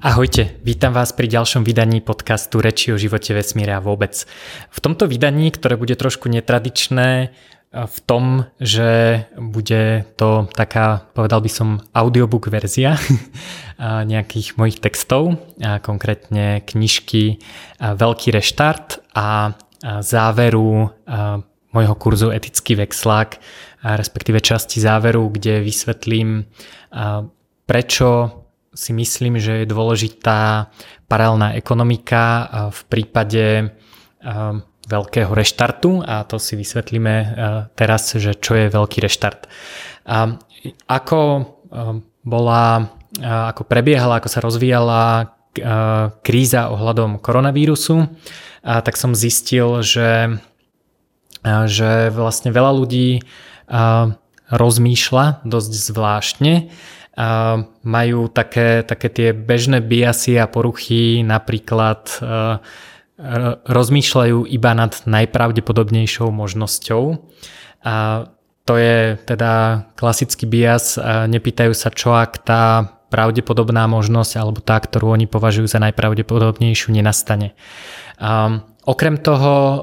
Ahojte, vítam vás pri ďalšom vydaní podcastu Reči o živote vesmíra a vôbec. V tomto vydaní, ktoré bude trošku netradičné v tom, že bude to taká, povedal by som, audiobook verzia nejakých mojich textov, konkrétne knižky Veľký reštart a záveru môjho kurzu Etický vexlák, respektíve časti záveru, kde vysvetlím, prečo si myslím, že je dôležitá paralelná ekonomika v prípade veľkého reštartu a to si vysvetlíme teraz, že čo je veľký reštart. Ako bola, ako prebiehala, ako sa rozvíjala kríza ohľadom koronavírusu, tak som zistil, že, že vlastne veľa ľudí rozmýšľa dosť zvláštne majú také, také tie bežné biasy a poruchy, napríklad e, rozmýšľajú iba nad najpravdepodobnejšou možnosťou. A to je teda klasický bias, nepýtajú sa čo ak tá pravdepodobná možnosť alebo tá, ktorú oni považujú za najpravdepodobnejšiu, nenastane. A okrem toho uh,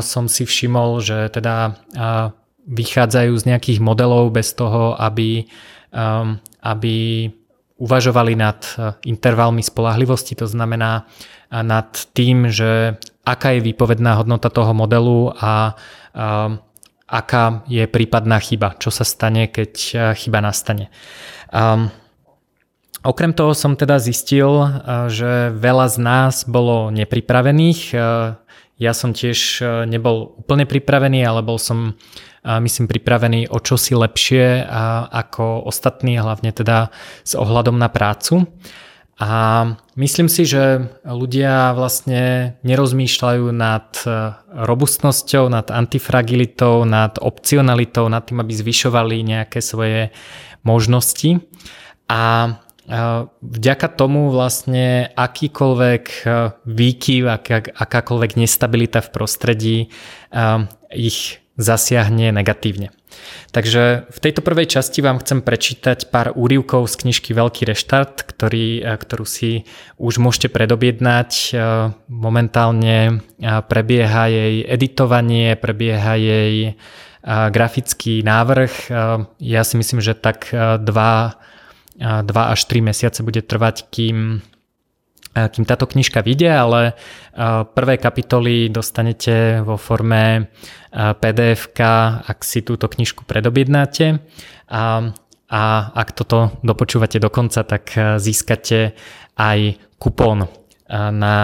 som si všimol, že teda uh, vychádzajú z nejakých modelov bez toho, aby um, aby uvažovali nad eh, intervalmi spolahlivosti, to znamená eh, nad tým, že aká je výpovedná hodnota toho modelu a um, aká je prípadná chyba, čo sa stane, keď chyba nastane. Um, okrem toho som teda zistil, že veľa z nás bolo nepripravených. Ja som tiež nebol úplne pripravený, ale bol som myslím, pripravený o čosi lepšie ako ostatní, hlavne teda s ohľadom na prácu. A myslím si, že ľudia vlastne nerozmýšľajú nad robustnosťou, nad antifragilitou, nad opcionalitou, nad tým, aby zvyšovali nejaké svoje možnosti. A vďaka tomu vlastne akýkoľvek výkyv, akákoľvek nestabilita v prostredí ich zasiahne negatívne. Takže v tejto prvej časti vám chcem prečítať pár úrivkov z knižky Veľký reštart, ktorý, e, ktorú si už môžete predobjednať. Momentálne prebieha jej editovanie, prebieha jej grafický návrh. Ja si myslím, že tak 2, 2 až 3 mesiace bude trvať, kým kým táto knižka vyjde, ale prvé kapitoly dostanete vo forme pdf ak si túto knižku predobjednáte. A, a ak toto dopočúvate do konca, tak získate aj kupón na,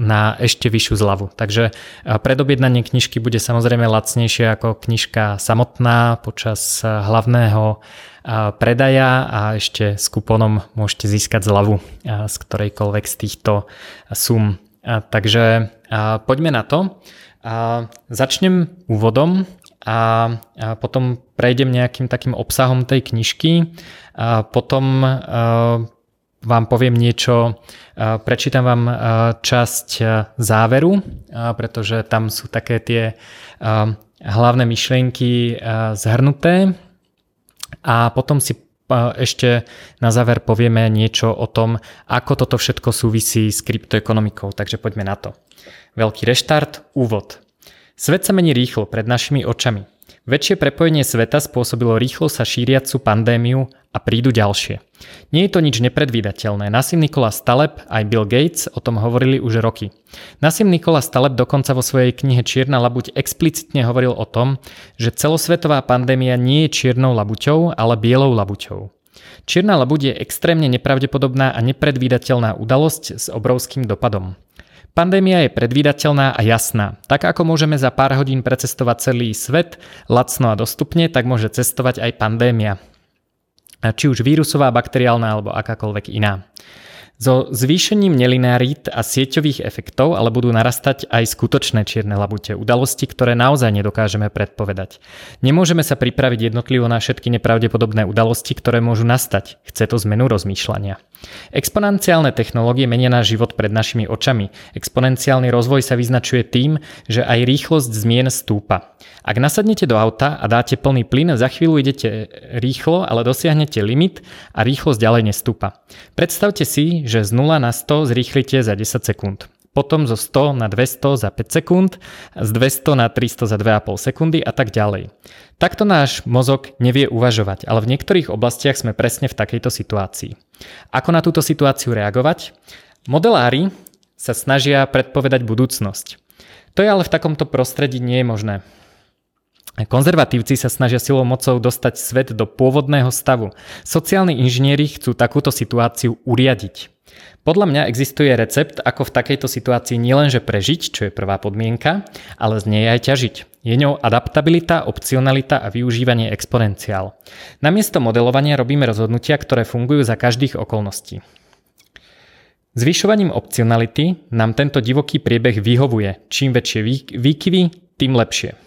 na ešte vyššiu zľavu. Takže predobjednanie knižky bude samozrejme lacnejšie ako knižka samotná počas hlavného predaja a ešte s kupónom môžete získať zľavu z ktorejkoľvek z týchto sum. Takže poďme na to. Začnem úvodom a potom prejdem nejakým takým obsahom tej knižky. Potom vám poviem niečo, prečítam vám časť záveru, pretože tam sú také tie hlavné myšlienky zhrnuté a potom si ešte na záver povieme niečo o tom, ako toto všetko súvisí s kryptoekonomikou. Takže poďme na to. Veľký reštart, úvod. Svet sa mení rýchlo pred našimi očami. Väčšie prepojenie sveta spôsobilo rýchlo sa šíriacu pandémiu a prídu ďalšie. Nie je to nič nepredvídateľné. Nasim Nikola Staleb aj Bill Gates o tom hovorili už roky. Nasim Nikola Staleb dokonca vo svojej knihe Čierna labuť explicitne hovoril o tom, že celosvetová pandémia nie je čiernou labuťou, ale bielou labuťou. Čierna labuť je extrémne nepravdepodobná a nepredvídateľná udalosť s obrovským dopadom. Pandémia je predvídateľná a jasná. Tak ako môžeme za pár hodín precestovať celý svet lacno a dostupne, tak môže cestovať aj pandémia. Či už vírusová, bakteriálna alebo akákoľvek iná. So zvýšením nelinárít a sieťových efektov ale budú narastať aj skutočné čierne labute, udalosti, ktoré naozaj nedokážeme predpovedať. Nemôžeme sa pripraviť jednotlivo na všetky nepravdepodobné udalosti, ktoré môžu nastať. Chce to zmenu rozmýšľania. Exponenciálne technológie menia náš život pred našimi očami. Exponenciálny rozvoj sa vyznačuje tým, že aj rýchlosť zmien stúpa. Ak nasadnete do auta a dáte plný plyn, za chvíľu idete rýchlo, ale dosiahnete limit a rýchlosť ďalej nestúpa. Predstavte si, že z 0 na 100 zrýchlite za 10 sekúnd potom zo 100 na 200 za 5 sekúnd, z 200 na 300 za 2,5 sekundy a tak ďalej. Takto náš mozog nevie uvažovať, ale v niektorých oblastiach sme presne v takejto situácii. Ako na túto situáciu reagovať? Modelári sa snažia predpovedať budúcnosť. To je ale v takomto prostredí nie je možné. Konzervatívci sa snažia silou mocou dostať svet do pôvodného stavu. Sociálni inžinieri chcú takúto situáciu uriadiť. Podľa mňa existuje recept, ako v takejto situácii nielenže prežiť, čo je prvá podmienka, ale z nej aj ťažiť. Je ňou adaptabilita, opcionalita a využívanie exponenciál. Namiesto modelovania robíme rozhodnutia, ktoré fungujú za každých okolností. Zvyšovaním opcionality nám tento divoký priebeh vyhovuje. Čím väčšie výkyvy, tým lepšie.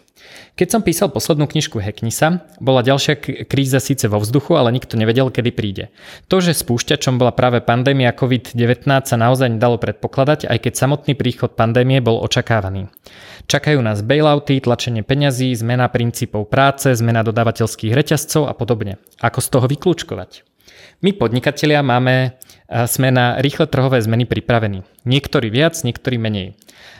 Keď som písal poslednú knižku Hacknisa, bola ďalšia kríza síce vo vzduchu, ale nikto nevedel, kedy príde. To, že spúšťačom bola práve pandémia COVID-19 sa naozaj nedalo predpokladať, aj keď samotný príchod pandémie bol očakávaný. Čakajú nás bailouty, tlačenie peňazí, zmena princípov práce, zmena dodávateľských reťazcov a podobne. Ako z toho vyklúčkovať? My podnikatelia máme, sme na rýchle trhové zmeny pripravení. Niektorí viac, niektorí menej.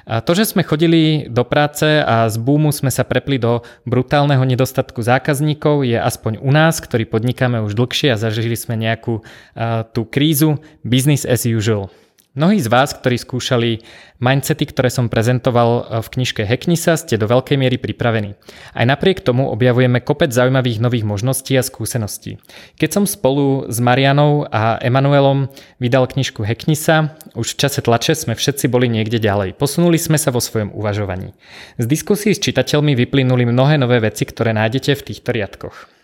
A to, že sme chodili do práce a z boomu sme sa prepli do brutálneho nedostatku zákazníkov, je aspoň u nás, ktorí podnikáme už dlhšie a zažili sme nejakú uh, tú krízu business as usual. Mnohí z vás, ktorí skúšali mindsety, ktoré som prezentoval e, v knižke Hacknisa, ste do veľkej miery pripravení. Aj napriek tomu objavujeme kopec zaujímavých nových možností a skúseností. Keď som spolu s Marianou a Emanuelom vydal knižku Hacknisa, už v čase tlače sme všetci boli niekde ďalej. Posunuli sme sa vo svojom uvažovaní. Z diskusí s čitateľmi vyplynuli mnohé nové veci, ktoré nájdete v týchto riadkoch.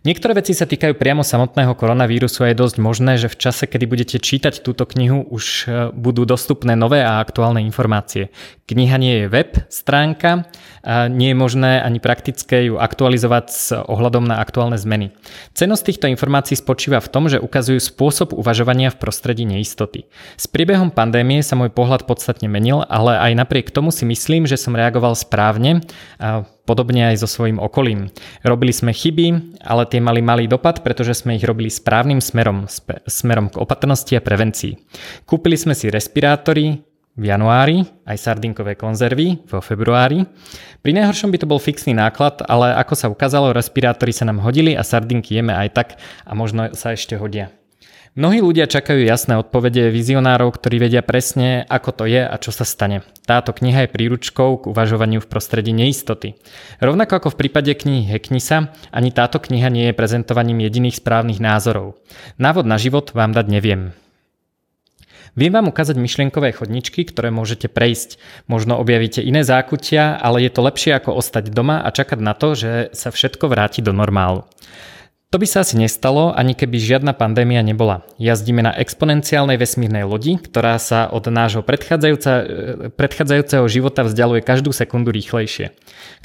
Niektoré veci sa týkajú priamo samotného koronavírusu a je dosť možné, že v čase, kedy budete čítať túto knihu, už e, budú dostupné nové a aktuálne informácie. Kniha nie je web stránka, nie je možné ani praktické ju aktualizovať s ohľadom na aktuálne zmeny. Cenosť týchto informácií spočíva v tom, že ukazujú spôsob uvažovania v prostredí neistoty. S priebehom pandémie sa môj pohľad podstatne menil, ale aj napriek tomu si myslím, že som reagoval správne podobne aj so svojím okolím. Robili sme chyby, ale tie mali malý dopad, pretože sme ich robili správnym smerom, smerom k opatrnosti a prevencii. Kúpili sme si respirátory, v januári, aj sardinkové konzervy vo februári. Pri najhoršom by to bol fixný náklad, ale ako sa ukázalo, respirátory sa nám hodili a sardinky jeme aj tak a možno sa ešte hodia. Mnohí ľudia čakajú jasné odpovede vizionárov, ktorí vedia presne, ako to je a čo sa stane. Táto kniha je príručkou k uvažovaniu v prostredí neistoty. Rovnako ako v prípade knihy Heknisa, ani táto kniha nie je prezentovaním jediných správnych názorov. Návod na život vám dať neviem. Viem vám ukázať myšlienkové chodničky, ktoré môžete prejsť. Možno objavíte iné zákutia, ale je to lepšie ako ostať doma a čakať na to, že sa všetko vráti do normálu. To by sa asi nestalo, ani keby žiadna pandémia nebola. Jazdíme na exponenciálnej vesmírnej lodi, ktorá sa od nášho predchádzajúceho života vzdialuje každú sekundu rýchlejšie.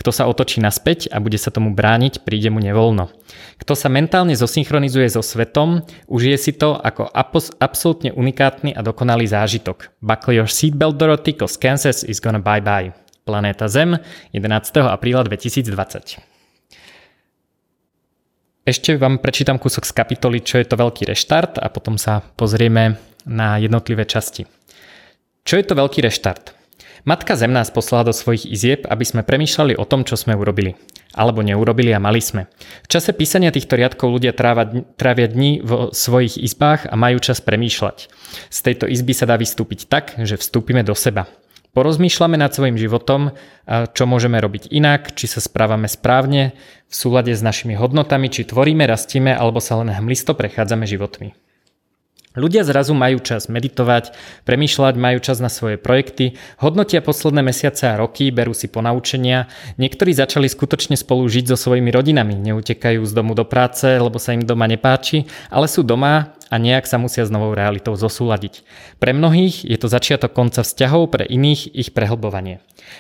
Kto sa otočí naspäť a bude sa tomu brániť, príde mu nevoľno. Kto sa mentálne zosynchronizuje so svetom, užije si to ako absolútne unikátny a dokonalý zážitok. Buckle your seatbelt Dorothy, cause Kansas is gonna bye bye. Planéta Zem, 11. apríla 2020. Ešte vám prečítam kúsok z kapitoly, čo je to veľký reštart a potom sa pozrieme na jednotlivé časti. Čo je to veľký reštart? Matka Zem nás poslala do svojich izieb, aby sme premýšľali o tom, čo sme urobili. Alebo neurobili a mali sme. V čase písania týchto riadkov ľudia trávia dní vo svojich izbách a majú čas premýšľať. Z tejto izby sa dá vystúpiť tak, že vstúpime do seba. Porozmýšľame nad svojim životom, čo môžeme robiť inak, či sa správame správne, v súlade s našimi hodnotami, či tvoríme, rastíme, alebo sa len hmlisto prechádzame životmi. Ľudia zrazu majú čas meditovať, premýšľať, majú čas na svoje projekty, hodnotia posledné mesiace a roky, berú si ponaučenia. Niektorí začali skutočne spolu žiť so svojimi rodinami, neutekajú z domu do práce, lebo sa im doma nepáči, ale sú doma a nejak sa musia s novou realitou zosúladiť. Pre mnohých je to začiatok konca vzťahov, pre iných ich prehlbovanie.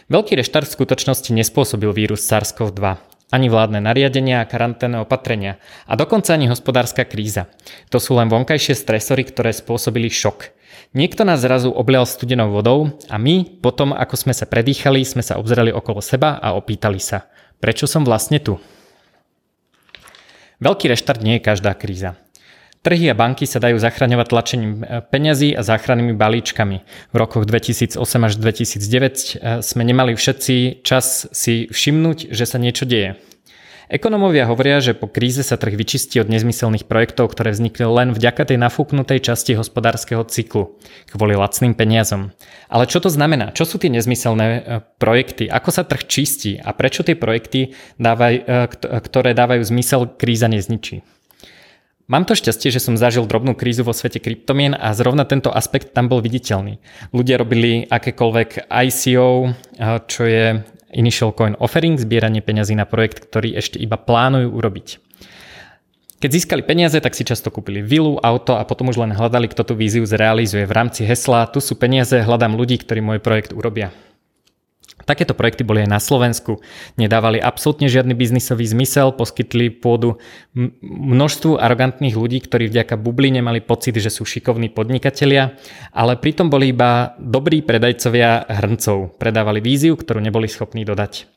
Veľký reštart v skutočnosti nespôsobil vírus SARS-CoV-2. Ani vládne nariadenia a karanténne opatrenia a dokonca ani hospodárska kríza. To sú len vonkajšie stresory, ktoré spôsobili šok. Niekto nás zrazu oblial studenou vodou a my, potom ako sme sa predýchali, sme sa obzreli okolo seba a opýtali sa, prečo som vlastne tu? Veľký reštart nie je každá kríza. Trhy a banky sa dajú zachraňovať tlačením e, peňazí a záchrannými balíčkami. V rokoch 2008 až 2009 e, sme nemali všetci čas si všimnúť, že sa niečo deje. Ekonomovia hovoria, že po kríze sa trh vyčistí od nezmyselných projektov, ktoré vznikli len vďaka tej nafúknutej časti hospodárskeho cyklu, kvôli lacným peniazom. Ale čo to znamená? Čo sú tie nezmyselné e, projekty? Ako sa trh čistí? A prečo tie projekty, dávaj, ktoré dávajú zmysel, kríza nezničí? Mám to šťastie, že som zažil drobnú krízu vo svete kryptomien a zrovna tento aspekt tam bol viditeľný. Ľudia robili akékoľvek ICO, čo je Initial Coin Offering, zbieranie peňazí na projekt, ktorý ešte iba plánujú urobiť. Keď získali peniaze, tak si často kúpili vilu, auto a potom už len hľadali, kto tú víziu zrealizuje. V rámci hesla tu sú peniaze, hľadám ľudí, ktorí môj projekt urobia. Takéto projekty boli aj na Slovensku. Nedávali absolútne žiadny biznisový zmysel, poskytli pôdu množstvu arogantných ľudí, ktorí vďaka bubline mali pocit, že sú šikovní podnikatelia, ale pritom boli iba dobrí predajcovia hrncov. Predávali víziu, ktorú neboli schopní dodať.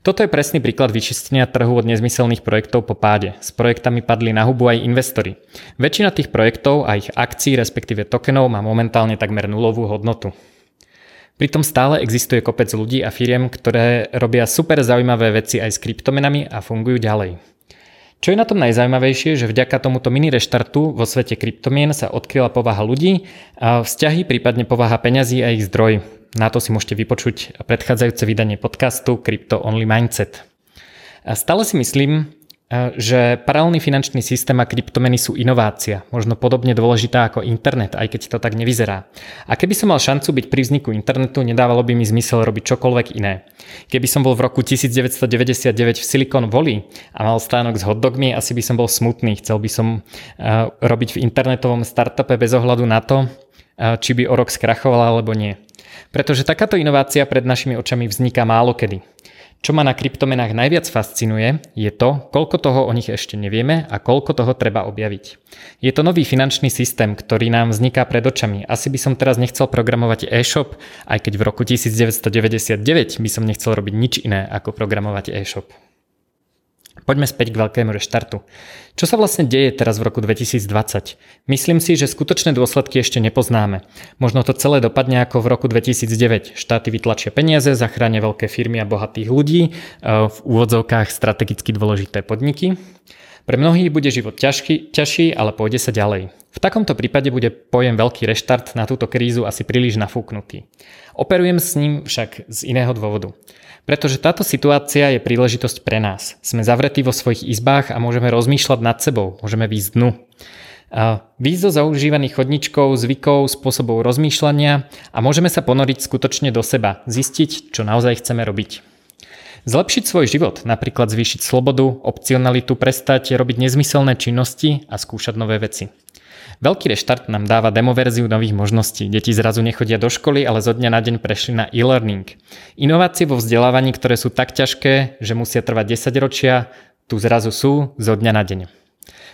Toto je presný príklad vyčistenia trhu od nezmyselných projektov po páde. S projektami padli na hubu aj investori. Väčšina tých projektov a ich akcií, respektíve tokenov, má momentálne takmer nulovú hodnotu. Pritom stále existuje kopec ľudí a firiem, ktoré robia super zaujímavé veci aj s kryptomenami a fungujú ďalej. Čo je na tom najzaujímavejšie, že vďaka tomuto mini reštartu vo svete kryptomien sa odkryla povaha ľudí a vzťahy, prípadne povaha peňazí a ich zdroj. Na to si môžete vypočuť predchádzajúce vydanie podcastu Crypto Only Mindset. A stále si myslím, že paralelný finančný systém a kryptomeny sú inovácia, možno podobne dôležitá ako internet, aj keď to tak nevyzerá. A keby som mal šancu byť pri vzniku internetu, nedávalo by mi zmysel robiť čokoľvek iné. Keby som bol v roku 1999 v Silicon Valley a mal stánok s hotdogmi, asi by som bol smutný. Chcel by som robiť v internetovom startupe bez ohľadu na to, či by o rok skrachovala alebo nie. Pretože takáto inovácia pred našimi očami vzniká málo kedy. Čo ma na kryptomenách najviac fascinuje, je to, koľko toho o nich ešte nevieme a koľko toho treba objaviť. Je to nový finančný systém, ktorý nám vzniká pred očami. Asi by som teraz nechcel programovať e-shop, aj keď v roku 1999 by som nechcel robiť nič iné ako programovať e-shop. Poďme späť k veľkému reštartu. Čo sa vlastne deje teraz v roku 2020? Myslím si, že skutočné dôsledky ešte nepoznáme. Možno to celé dopadne ako v roku 2009. Štáty vytlačia peniaze, zachránia veľké firmy a bohatých ľudí, e, v úvodzovkách strategicky dôležité podniky. Pre mnohých bude život ťažký, ťažší, ale pôjde sa ďalej. V takomto prípade bude pojem veľký reštart na túto krízu asi príliš nafúknutý. Operujem s ním však z iného dôvodu. Pretože táto situácia je príležitosť pre nás. Sme zavretí vo svojich izbách a môžeme rozmýšľať nad sebou, môžeme výjsť dnu. Výjsť zo zaužívaných chodničkov, zvykov, spôsobov rozmýšľania a môžeme sa ponoriť skutočne do seba, zistiť, čo naozaj chceme robiť. Zlepšiť svoj život, napríklad zvýšiť slobodu, opcionalitu, prestať robiť nezmyselné činnosti a skúšať nové veci. Veľký reštart nám dáva demoverziu nových možností. Deti zrazu nechodia do školy, ale zo dňa na deň prešli na e-learning. Inovácie vo vzdelávaní, ktoré sú tak ťažké, že musia trvať 10 ročia, tu zrazu sú zo dňa na deň.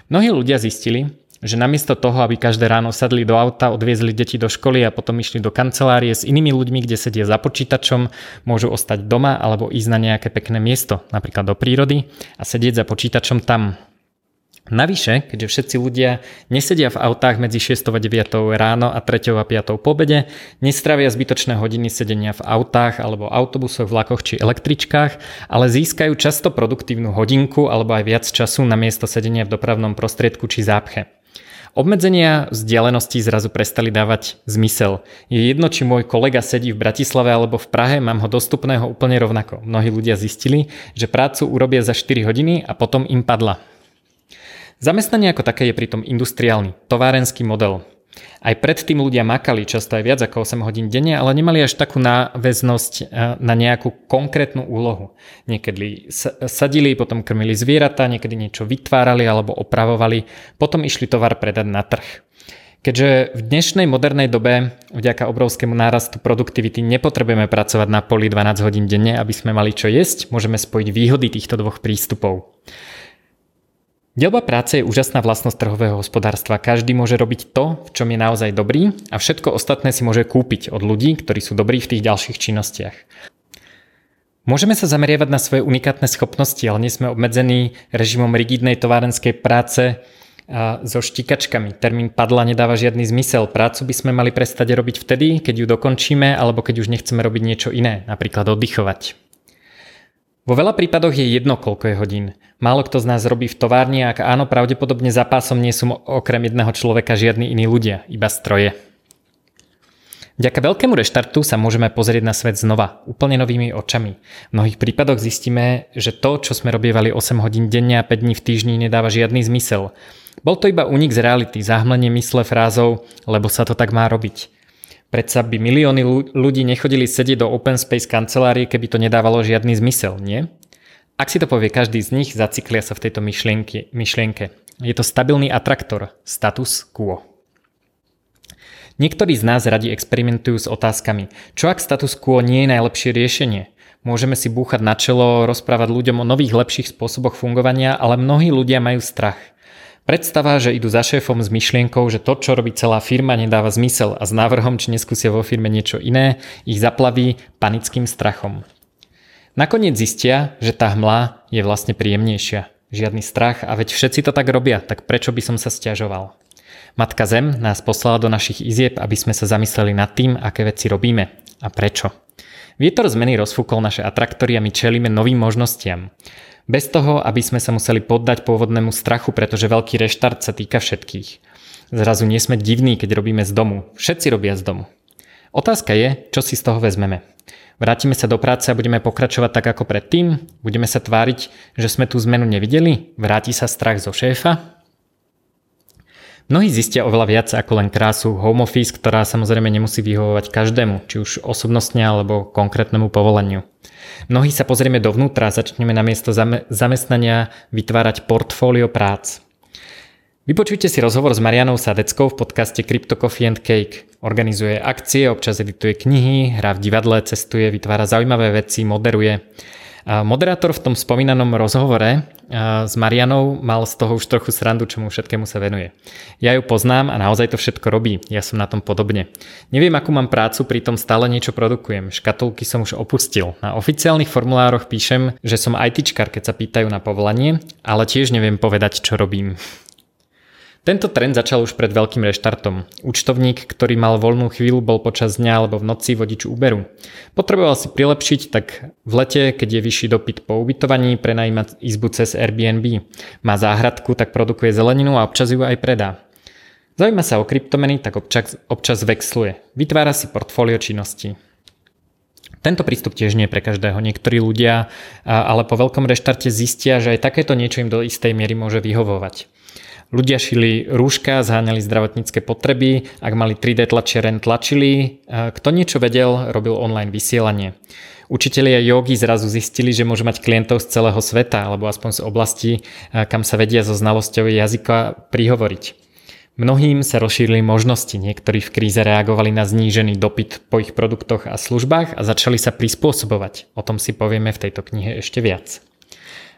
Mnohí ľudia zistili, že namiesto toho, aby každé ráno sadli do auta, odviezli deti do školy a potom išli do kancelárie s inými ľuďmi, kde sedia za počítačom, môžu ostať doma alebo ísť na nejaké pekné miesto, napríklad do prírody a sedieť za počítačom tam. Navyše, keďže všetci ľudia nesedia v autách medzi 6 a 9 ráno a 3 a 5 po obede, nestravia zbytočné hodiny sedenia v autách alebo autobusoch, vlakoch či električkách, ale získajú často produktívnu hodinku alebo aj viac času na miesto sedenia v dopravnom prostriedku či zápche. Obmedzenia vzdialenosti zrazu prestali dávať zmysel. Je jedno, či môj kolega sedí v Bratislave alebo v Prahe, mám ho dostupného úplne rovnako. Mnohí ľudia zistili, že prácu urobia za 4 hodiny a potom im padla. Zamestnanie ako také je pritom industriálny, továrenský model. Aj predtým ľudia makali často aj viac ako 8 hodín denne, ale nemali až takú náväznosť e, na nejakú konkrétnu úlohu. Niekedy sadili, potom krmili zvieratá, niekedy niečo vytvárali alebo opravovali, potom išli tovar predať na trh. Keďže v dnešnej modernej dobe vďaka obrovskému nárastu produktivity nepotrebujeme pracovať na poli 12 hodín denne, aby sme mali čo jesť, môžeme spojiť výhody týchto dvoch prístupov. Delba práce je úžasná vlastnosť trhového hospodárstva. Každý môže robiť to, v čom je naozaj dobrý a všetko ostatné si môže kúpiť od ľudí, ktorí sú dobrí v tých ďalších činnostiach. Môžeme sa zameriavať na svoje unikátne schopnosti, ale nie sme obmedzení režimom rigidnej továrenskej práce, so štikačkami. Termín padla nedáva žiadny zmysel. Prácu by sme mali prestať robiť vtedy, keď ju dokončíme, alebo keď už nechceme robiť niečo iné, napríklad oddychovať. Vo veľa prípadoch je jedno, koľko je hodín. Málo kto z nás robí v továrni a ak áno, pravdepodobne za pásom nie sú okrem jedného človeka žiadni iní ľudia, iba stroje. Vďaka veľkému reštartu sa môžeme pozrieť na svet znova, úplne novými očami. V mnohých prípadoch zistíme, že to, čo sme robievali 8 hodín denne a 5 dní v týždni, nedáva žiadny zmysel. Bol to iba unik z reality, zahmlenie mysle frázou, lebo sa to tak má robiť. Predsa by milióny ľudí nechodili sedieť do open space kancelárie, keby to nedávalo žiadny zmysel, nie? Ak si to povie každý z nich, zaciklia sa v tejto myšlienke. Je to stabilný atraktor, status quo. Niektorí z nás radi experimentujú s otázkami, čo ak status quo nie je najlepšie riešenie. Môžeme si búchať na čelo, rozprávať ľuďom o nových lepších spôsoboch fungovania, ale mnohí ľudia majú strach. Predstava, že idú za šéfom s myšlienkou, že to, čo robí celá firma, nedáva zmysel a s návrhom, či neskúsia vo firme niečo iné, ich zaplaví panickým strachom. Nakoniec zistia, že tá hmla je vlastne príjemnejšia. Žiadny strach a veď všetci to tak robia, tak prečo by som sa stiažoval? Matka Zem nás poslala do našich izieb, aby sme sa zamysleli nad tým, aké veci robíme a prečo. Vietor zmeny rozfúkol naše atraktory a my čelíme novým možnostiam. Bez toho, aby sme sa museli poddať pôvodnému strachu, pretože veľký reštart sa týka všetkých. Zrazu nie sme divní, keď robíme z domu. Všetci robia z domu. Otázka je, čo si z toho vezmeme. Vrátime sa do práce a budeme pokračovať tak ako predtým? Budeme sa tváriť, že sme tú zmenu nevideli? Vráti sa strach zo šéfa? Mnohí zistia oveľa viac ako len krásu home office, ktorá samozrejme nemusí vyhovovať každému, či už osobnostne alebo konkrétnemu povolaniu. Mnohí sa pozrieme dovnútra a začneme na miesto zamestnania vytvárať portfólio prác. Vypočujte si rozhovor s Marianou Sadeckou v podcaste Crypto Coffee and Cake. Organizuje akcie, občas edituje knihy, hrá v divadle, cestuje, vytvára zaujímavé veci, moderuje. Moderátor v tom spomínanom rozhovore s Marianou mal z toho už trochu srandu, čomu všetkému sa venuje. Ja ju poznám a naozaj to všetko robí. Ja som na tom podobne. Neviem, akú mám prácu, pritom stále niečo produkujem. Škatulky som už opustil. Na oficiálnych formulároch píšem, že som ITčkar, keď sa pýtajú na povolanie, ale tiež neviem povedať, čo robím. Tento trend začal už pred veľkým reštartom. Účtovník, ktorý mal voľnú chvíľu, bol počas dňa alebo v noci vodič Uberu. Potreboval si prilepšiť, tak v lete, keď je vyšší dopyt po ubytovaní, prenajíma izbu cez Airbnb. Má záhradku, tak produkuje zeleninu a občas ju aj predá. Zaujíma sa o kryptomeny, tak občas, občas vexluje. Vytvára si portfólio činností. Tento prístup tiež nie je pre každého. Niektorí ľudia ale po veľkom reštarte zistia, že aj takéto niečo im do istej miery môže vyhovovať. Ľudia šili rúška, zháňali zdravotnícke potreby, ak mali 3D tlačiareň tlačili, kto niečo vedel, robil online vysielanie. Učitelia jogy zrazu zistili, že môžu mať klientov z celého sveta, alebo aspoň z oblasti, kam sa vedia so znalosťou jazyka prihovoriť. Mnohým sa rozšírili možnosti, niektorí v kríze reagovali na znížený dopyt po ich produktoch a službách a začali sa prispôsobovať. O tom si povieme v tejto knihe ešte viac.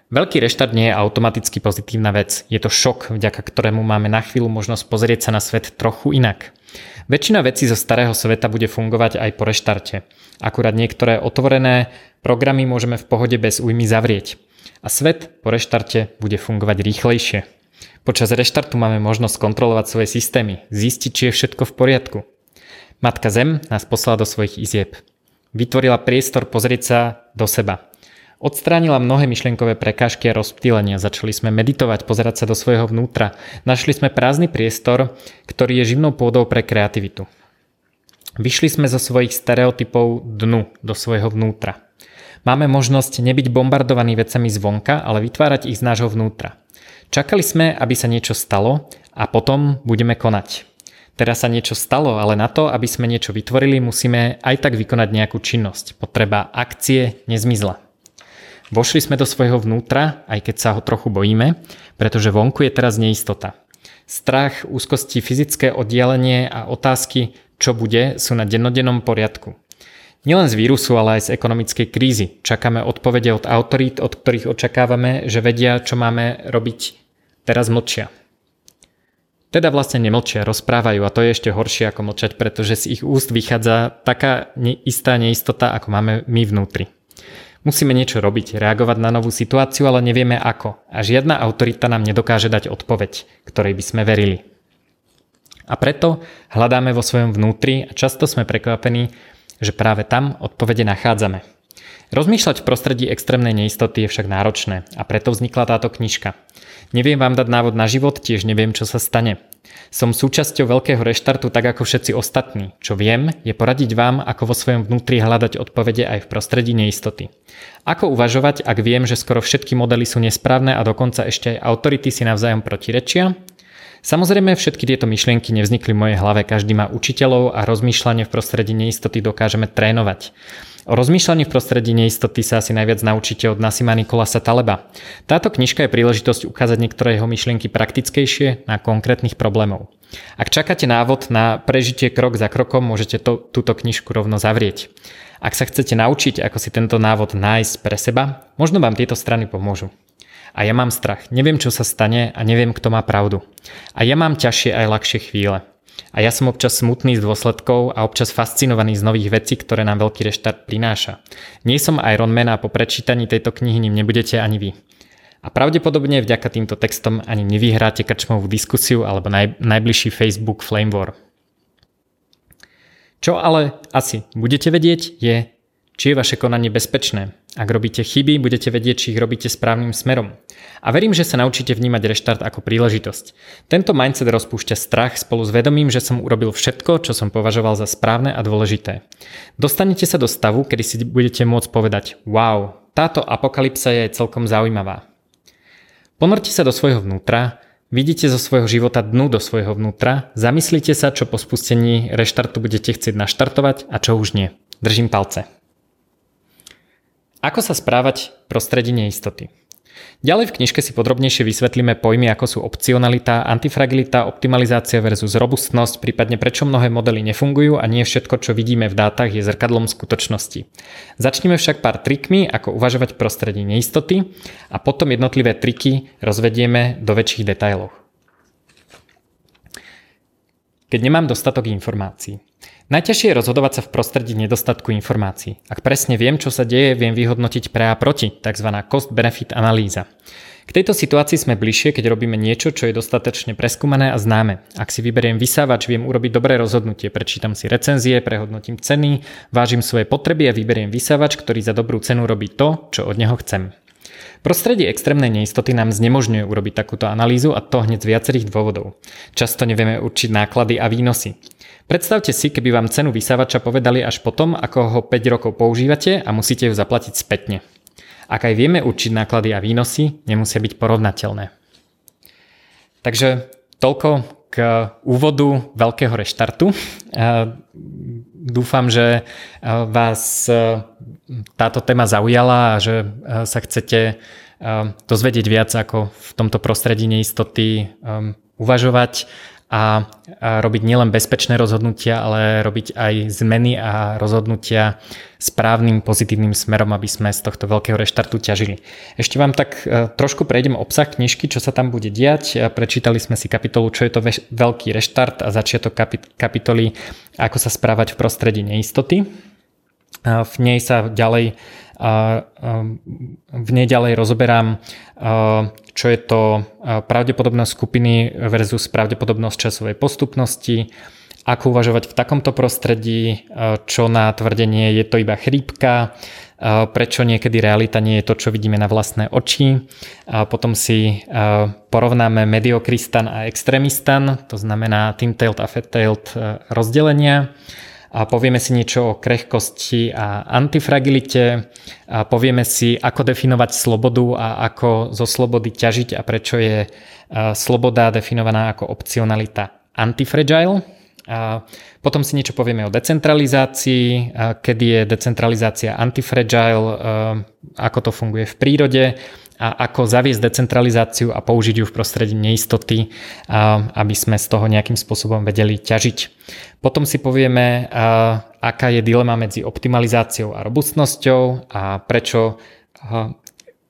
Veľký reštart nie je automaticky pozitívna vec. Je to šok, vďaka ktorému máme na chvíľu možnosť pozrieť sa na svet trochu inak. Väčšina vecí zo starého sveta bude fungovať aj po reštarte. Akurát niektoré otvorené programy môžeme v pohode bez újmy zavrieť. A svet po reštarte bude fungovať rýchlejšie. Počas reštartu máme možnosť kontrolovať svoje systémy, zistiť, či je všetko v poriadku. Matka Zem nás poslala do svojich izieb. Vytvorila priestor pozrieť sa do seba. Odstránila mnohé myšlienkové prekážky a rozptýlenia. Začali sme meditovať, pozerať sa do svojho vnútra. Našli sme prázdny priestor, ktorý je živnou pôdou pre kreativitu. Vyšli sme zo svojich stereotypov dnu, do svojho vnútra. Máme možnosť nebyť bombardovaní vecami zvonka, ale vytvárať ich z nášho vnútra. Čakali sme, aby sa niečo stalo a potom budeme konať. Teraz sa niečo stalo, ale na to, aby sme niečo vytvorili, musíme aj tak vykonať nejakú činnosť. Potreba akcie nezmizla. Vošli sme do svojho vnútra, aj keď sa ho trochu bojíme, pretože vonku je teraz neistota. Strach, úzkosti, fyzické oddialenie a otázky, čo bude, sú na dennodennom poriadku. Nielen z vírusu, ale aj z ekonomickej krízy. Čakáme odpovede od autorít, od ktorých očakávame, že vedia, čo máme robiť. Teraz mlčia. Teda vlastne nemlčia, rozprávajú a to je ešte horšie ako mlčať, pretože z ich úst vychádza taká istá neistota, ako máme my vnútri. Musíme niečo robiť, reagovať na novú situáciu, ale nevieme ako. A žiadna autorita nám nedokáže dať odpoveď, ktorej by sme verili. A preto hľadáme vo svojom vnútri a často sme prekvapení, že práve tam odpovede nachádzame. Rozmýšľať v prostredí extrémnej neistoty je však náročné a preto vznikla táto knižka. Neviem vám dať návod na život, tiež neviem, čo sa stane. Som súčasťou veľkého reštartu tak ako všetci ostatní. Čo viem, je poradiť vám, ako vo svojom vnútri hľadať odpovede aj v prostredí neistoty. Ako uvažovať, ak viem, že skoro všetky modely sú nesprávne a dokonca ešte aj autority si navzájom protirečia? Samozrejme, všetky tieto myšlienky nevznikli v mojej hlave, každý má učiteľov a rozmýšľanie v prostredí neistoty dokážeme trénovať. O rozmýšľaní v prostredí neistoty sa asi najviac naučíte od Nasima Nikolasa Taleba. Táto knižka je príležitosť ukázať niektoré jeho myšlienky praktickejšie na konkrétnych problémov. Ak čakáte návod na prežitie krok za krokom, môžete to, túto knižku rovno zavrieť. Ak sa chcete naučiť, ako si tento návod nájsť pre seba, možno vám tieto strany pomôžu. A ja mám strach, neviem čo sa stane a neviem kto má pravdu. A ja mám ťažšie aj ľahšie chvíle. A ja som občas smutný z dôsledkov a občas fascinovaný z nových vecí, ktoré nám veľký reštart prináša. Nie som Iron Man a po prečítaní tejto knihy ním nebudete ani vy. A pravdepodobne vďaka týmto textom ani nevyhráte krčmovú diskusiu alebo naj, najbližší Facebook Flame War. Čo ale asi budete vedieť je, či je vaše konanie bezpečné. Ak robíte chyby, budete vedieť, či ich robíte správnym smerom. A verím, že sa naučíte vnímať reštart ako príležitosť. Tento mindset rozpúšťa strach spolu s vedomím, že som urobil všetko, čo som považoval za správne a dôležité. Dostanete sa do stavu, kedy si budete môcť povedať wow, táto apokalypsa je celkom zaujímavá. Ponorte sa do svojho vnútra, vidíte zo svojho života dnu do svojho vnútra, zamyslite sa, čo po spustení reštartu budete chcieť naštartovať a čo už nie. Držím palce. Ako sa správať v prostredí neistoty? Ďalej v knižke si podrobnejšie vysvetlíme pojmy ako sú opcionalita, antifragilita, optimalizácia versus robustnosť, prípadne prečo mnohé modely nefungujú a nie všetko, čo vidíme v dátach, je zrkadlom skutočnosti. Začneme však pár trikmi, ako uvažovať v prostredí neistoty a potom jednotlivé triky rozvedieme do väčších detajlov. Keď nemám dostatok informácií. Najťažšie je rozhodovať sa v prostredí nedostatku informácií. Ak presne viem, čo sa deje, viem vyhodnotiť pre a proti, tzv. cost-benefit analýza. K tejto situácii sme bližšie, keď robíme niečo, čo je dostatočne preskúmané a známe. Ak si vyberiem vysávač, viem urobiť dobré rozhodnutie, prečítam si recenzie, prehodnotím ceny, vážim svoje potreby a vyberiem vysávač, ktorý za dobrú cenu robí to, čo od neho chcem. Prostredie extrémnej neistoty nám znemožňuje urobiť takúto analýzu a to hneď z viacerých dôvodov. Často nevieme určiť náklady a výnosy. Predstavte si, keby vám cenu vysávača povedali až potom, ako ho 5 rokov používate a musíte ju zaplatiť spätne. Ak aj vieme určiť náklady a výnosy, nemusia byť porovnateľné. Takže toľko k úvodu veľkého reštartu. Dúfam, že vás táto téma zaujala a že sa chcete dozvedieť viac, ako v tomto prostredí neistoty uvažovať a, a robiť nielen bezpečné rozhodnutia, ale robiť aj zmeny a rozhodnutia správnym pozitívnym smerom, aby sme z tohto veľkého reštartu ťažili. Ešte vám tak e, trošku prejdem obsah knižky, čo sa tam bude diať. Prečítali sme si kapitolu, čo je to veľký reštart a začiatok kapitoly, ako sa správať v prostredí neistoty. V nej sa ďalej v nej ďalej rozoberám, čo je to pravdepodobnosť skupiny versus pravdepodobnosť časovej postupnosti, ako uvažovať v takomto prostredí, čo na tvrdenie je to iba chrípka, prečo niekedy realita nie je to, čo vidíme na vlastné oči. Potom si porovnáme mediokristan a extrémistan, to znamená team-tailed a fat-tailed rozdelenia a povieme si niečo o krehkosti a antifragilite, a povieme si, ako definovať slobodu a ako zo slobody ťažiť a prečo je sloboda definovaná ako opcionalita antifragile. A potom si niečo povieme o decentralizácii, kedy je decentralizácia antifragile, ako to funguje v prírode a ako zaviesť decentralizáciu a použiť ju v prostredí neistoty, aby sme z toho nejakým spôsobom vedeli ťažiť. Potom si povieme, aká je dilema medzi optimalizáciou a robustnosťou a prečo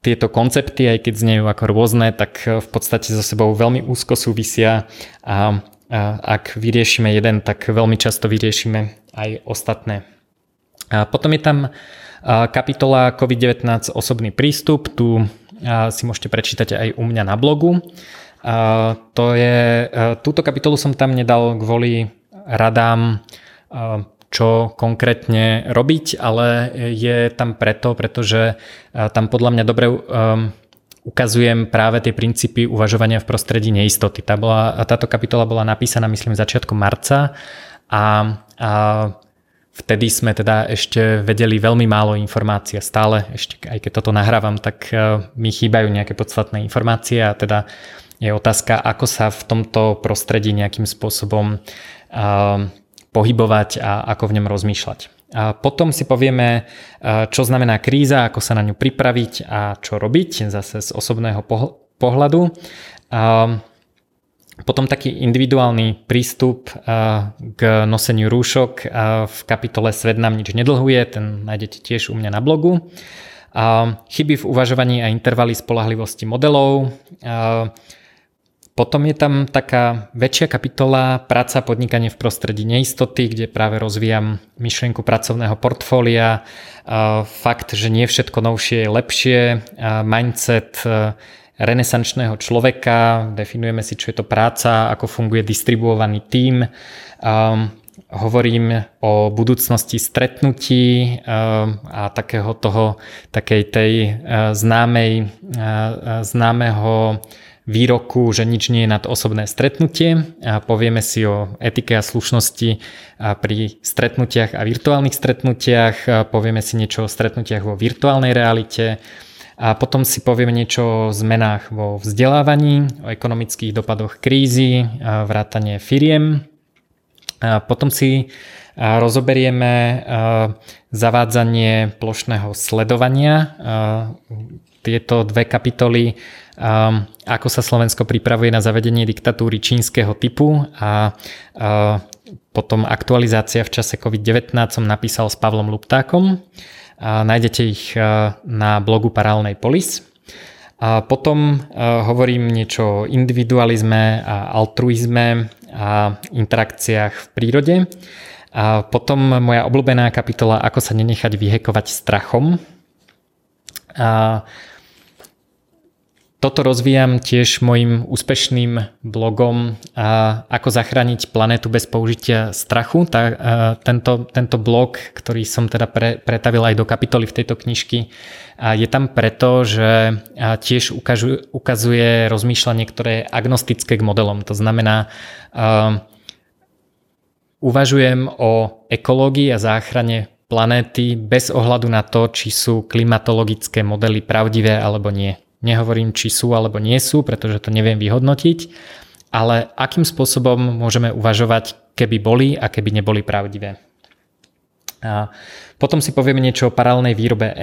tieto koncepty, aj keď znejú ako rôzne, tak v podstate so sebou veľmi úzko súvisia a ak vyriešime jeden, tak veľmi často vyriešime aj ostatné. A potom je tam kapitola COVID-19 osobný prístup. Tu si môžete prečítať aj u mňa na blogu. To je, túto kapitolu som tam nedal kvôli radám, čo konkrétne robiť, ale je tam preto, pretože tam podľa mňa dobre ukazujem práve tie princípy uvažovania v prostredí neistoty. Tá bola, táto kapitola bola napísaná, myslím, začiatkom marca a, a Vtedy sme teda ešte vedeli veľmi málo informácií stále, ešte aj keď toto nahrávam, tak e, mi chýbajú nejaké podstatné informácie a teda je otázka, ako sa v tomto prostredí nejakým spôsobom uh, pohybovať a ako v ňom rozmýšľať. A potom si povieme, uh, čo znamená kríza, ako sa na ňu pripraviť a čo robiť zase z osobného pohľadu. Potom taký individuálny prístup k noseniu rúšok v kapitole Svet nám nič nedlhuje, ten nájdete tiež u mňa na blogu. Chyby v uvažovaní a intervaly spolahlivosti modelov. Potom je tam taká väčšia kapitola práca podnikanie v prostredí neistoty, kde práve rozvíjam myšlienku pracovného portfólia, fakt, že nie všetko novšie je lepšie, mindset, renesančného človeka, definujeme si, čo je to práca, ako funguje distribuovaný tím. Um, hovorím o budúcnosti stretnutí um, a takého toho, takej tej uh, známej, uh, známeho výroku, že nič nie je nad osobné stretnutie. A povieme si o etike a slušnosti pri stretnutiach a virtuálnych stretnutiach. Povieme si niečo o stretnutiach vo virtuálnej realite a potom si povieme niečo o zmenách vo vzdelávaní, o ekonomických dopadoch krízy, vrátanie firiem. A potom si rozoberieme zavádzanie plošného sledovania. Tieto dve kapitoly, ako sa Slovensko pripravuje na zavedenie diktatúry čínskeho typu a potom aktualizácia v čase COVID-19 som napísal s Pavlom Luptákom. Nájdete ich e, na blogu Paralelnej Polis. A potom e, hovorím niečo o individualizme a altruizme a interakciách v prírode. A potom moja obľúbená kapitola Ako sa nenechať vyhekovať strachom. A toto rozvíjam tiež mojim úspešným blogom a ako zachrániť planetu bez použitia strachu. Tá, tento, tento blog, ktorý som teda pre, pretavil aj do kapitoly v tejto knižky, je tam preto, že tiež ukažu, ukazuje rozmýšľanie, ktoré je agnostické k modelom. To znamená, uvažujem o ekológii a záchrane planéty bez ohľadu na to, či sú klimatologické modely pravdivé alebo nie. Nehovorím, či sú alebo nie sú, pretože to neviem vyhodnotiť, ale akým spôsobom môžeme uvažovať, keby boli a keby neboli pravdivé. A potom si povieme niečo o paralelnej výrobe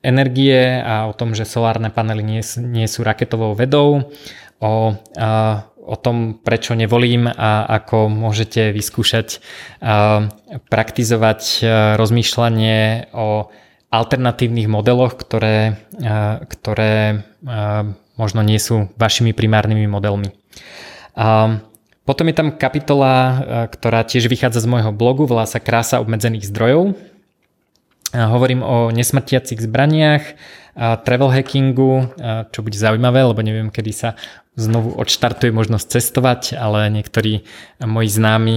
energie, a o tom, že solárne panely nie, nie sú raketovou vedou, o, a, o tom, prečo nevolím a ako môžete vyskúšať a, praktizovať a, rozmýšľanie o alternatívnych modeloch, ktoré, ktoré možno nie sú vašimi primárnymi modelmi. Potom je tam kapitola, ktorá tiež vychádza z môjho blogu, volá sa Krása obmedzených zdrojov. Hovorím o nesmrtiacich zbraniach, travel hackingu, čo bude zaujímavé, lebo neviem, kedy sa znovu odštartuje možnosť cestovať, ale niektorí moji známi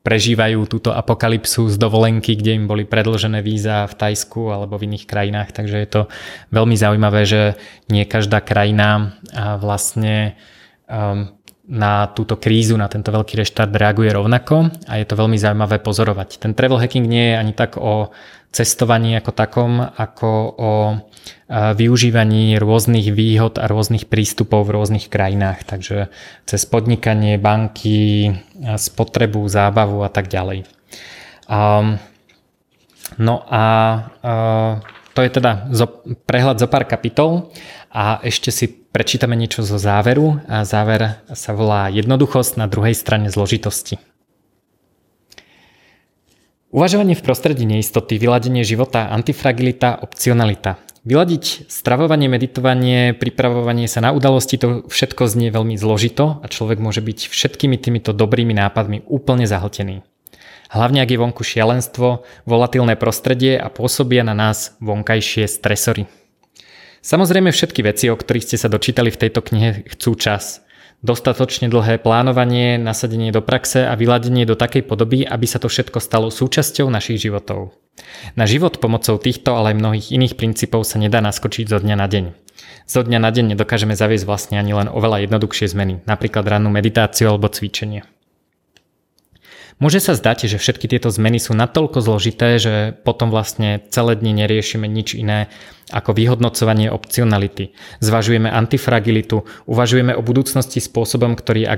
prežívajú túto apokalypsu z dovolenky, kde im boli predložené víza v Tajsku alebo v iných krajinách, takže je to veľmi zaujímavé, že nie každá krajina vlastne um, na túto krízu, na tento veľký reštart reaguje rovnako a je to veľmi zaujímavé pozorovať. Ten travel hacking nie je ani tak o cestovaní ako takom, ako o využívaní rôznych výhod a rôznych prístupov v rôznych krajinách. Takže cez podnikanie, banky, spotrebu, zábavu a tak ďalej. No a To je teda zo, prehľad zo pár kapitol a ešte si prečítame niečo zo záveru a záver sa volá jednoduchosť na druhej strane zložitosti. Uvažovanie v prostredí neistoty, vyladenie života, antifragilita, opcionalita. Vyladiť stravovanie, meditovanie, pripravovanie sa na udalosti, to všetko znie veľmi zložito a človek môže byť všetkými týmito dobrými nápadmi úplne zahltený. Hlavne ak je vonku šialenstvo, volatilné prostredie a pôsobia na nás vonkajšie stresory. Samozrejme všetky veci, o ktorých ste sa dočítali v tejto knihe, chcú čas. Dostatočne dlhé plánovanie, nasadenie do praxe a vyladenie do takej podoby, aby sa to všetko stalo súčasťou našich životov. Na život pomocou týchto, ale aj mnohých iných princípov sa nedá naskočiť zo dňa na deň. Zo dňa na deň nedokážeme zaviesť vlastne ani len oveľa jednoduchšie zmeny, napríklad rannú meditáciu alebo cvičenie. Môže sa zdať, že všetky tieto zmeny sú natoľko zložité, že potom vlastne celé dni neriešime nič iné ako vyhodnocovanie opcionality. Zvažujeme antifragilitu, uvažujeme o budúcnosti spôsobom, ktorý je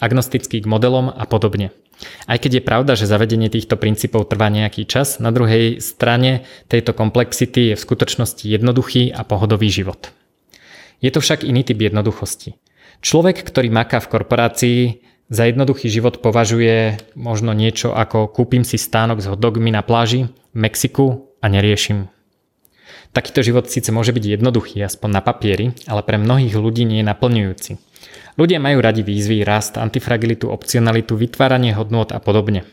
agnostický k modelom a podobne. Aj keď je pravda, že zavedenie týchto princípov trvá nejaký čas, na druhej strane tejto komplexity je v skutočnosti jednoduchý a pohodový život. Je to však iný typ jednoduchosti. Človek, ktorý maká v korporácii, za jednoduchý život považuje možno niečo ako kúpim si stánok s hotdogmi na pláži v Mexiku a neriešim. Takýto život síce môže byť jednoduchý, aspoň na papieri, ale pre mnohých ľudí nie je naplňujúci. Ľudia majú radi výzvy, rast, antifragilitu, opcionalitu, vytváranie hodnôt a podobne.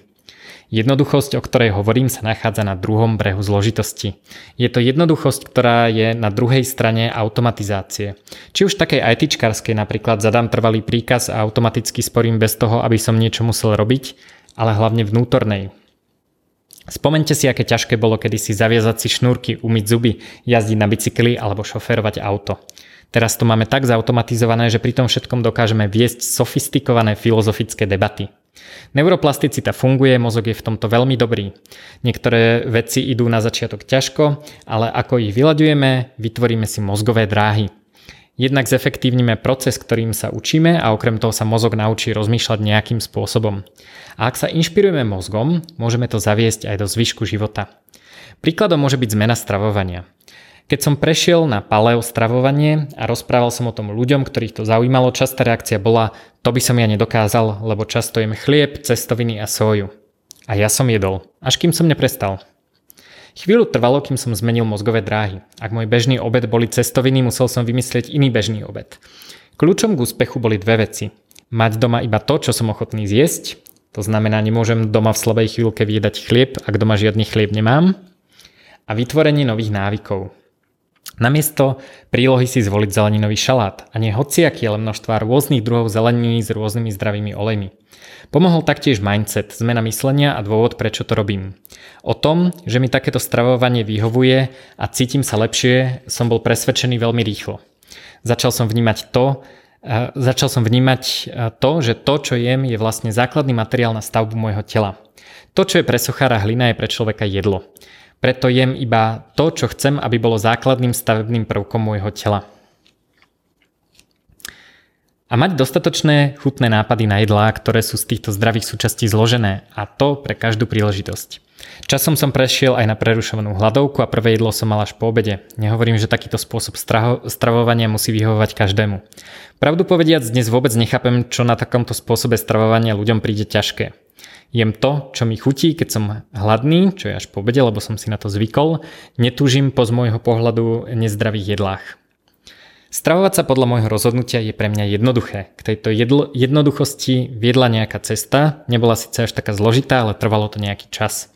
Jednoduchosť, o ktorej hovorím, sa nachádza na druhom brehu zložitosti. Je to jednoduchosť, ktorá je na druhej strane automatizácie. Či už takej ITčkarskej napríklad zadám trvalý príkaz a automaticky sporím bez toho, aby som niečo musel robiť, ale hlavne vnútornej. Spomente si, aké ťažké bolo kedysi zaviazať si šnúrky, umyť zuby, jazdiť na bicykli alebo šoférovať auto. Teraz to máme tak zautomatizované, že pri tom všetkom dokážeme viesť sofistikované filozofické debaty. Neuroplasticita funguje, mozog je v tomto veľmi dobrý. Niektoré veci idú na začiatok ťažko, ale ako ich vyľadujeme, vytvoríme si mozgové dráhy. Jednak zefektívnime proces, ktorým sa učíme a okrem toho sa mozog naučí rozmýšľať nejakým spôsobom. A ak sa inšpirujeme mozgom, môžeme to zaviesť aj do zvyšku života. Príkladom môže byť zmena stravovania. Keď som prešiel na paleo stravovanie a rozprával som o tom ľuďom, ktorých to zaujímalo, častá reakcia bola, to by som ja nedokázal, lebo často jem chlieb, cestoviny a soju. A ja som jedol, až kým som neprestal. Chvíľu trvalo, kým som zmenil mozgové dráhy. Ak môj bežný obed boli cestoviny, musel som vymyslieť iný bežný obed. Kľúčom k úspechu boli dve veci. Mať doma iba to, čo som ochotný zjesť, to znamená, nemôžem doma v slabej chvíľke vyjedať chlieb, ak doma žiadny chlieb nemám. A vytvorenie nových návykov. Namiesto prílohy si zvoliť zeleninový šalát a nie hociaký, ale množstva rôznych druhov zeleniny s rôznymi zdravými olejmi. Pomohol taktiež mindset, zmena myslenia a dôvod, prečo to robím. O tom, že mi takéto stravovanie vyhovuje a cítim sa lepšie, som bol presvedčený veľmi rýchlo. Začal som vnímať to, začal som vnímať to, že to, čo jem, je vlastne základný materiál na stavbu môjho tela. To, čo je pre sochára hlina, je pre človeka jedlo. Preto jem iba to, čo chcem, aby bolo základným stavebným prvkom môjho tela. A mať dostatočné chutné nápady na jedlá, ktoré sú z týchto zdravých súčastí zložené a to pre každú príležitosť. Časom som prešiel aj na prerušovanú hladovku a prvé jedlo som mal až po obede. Nehovorím, že takýto spôsob stravovania musí vyhovovať každému. Pravdu povediac, dnes vôbec nechápem, čo na takomto spôsobe stravovania ľuďom príde ťažké. Jem to, čo mi chutí, keď som hladný, čo je až po obede, lebo som si na to zvykol. Netúžim po z môjho pohľadu nezdravých jedlách. Stravovať sa podľa môjho rozhodnutia je pre mňa jednoduché. K tejto jedl- jednoduchosti viedla nejaká cesta, nebola síce až taká zložitá, ale trvalo to nejaký čas.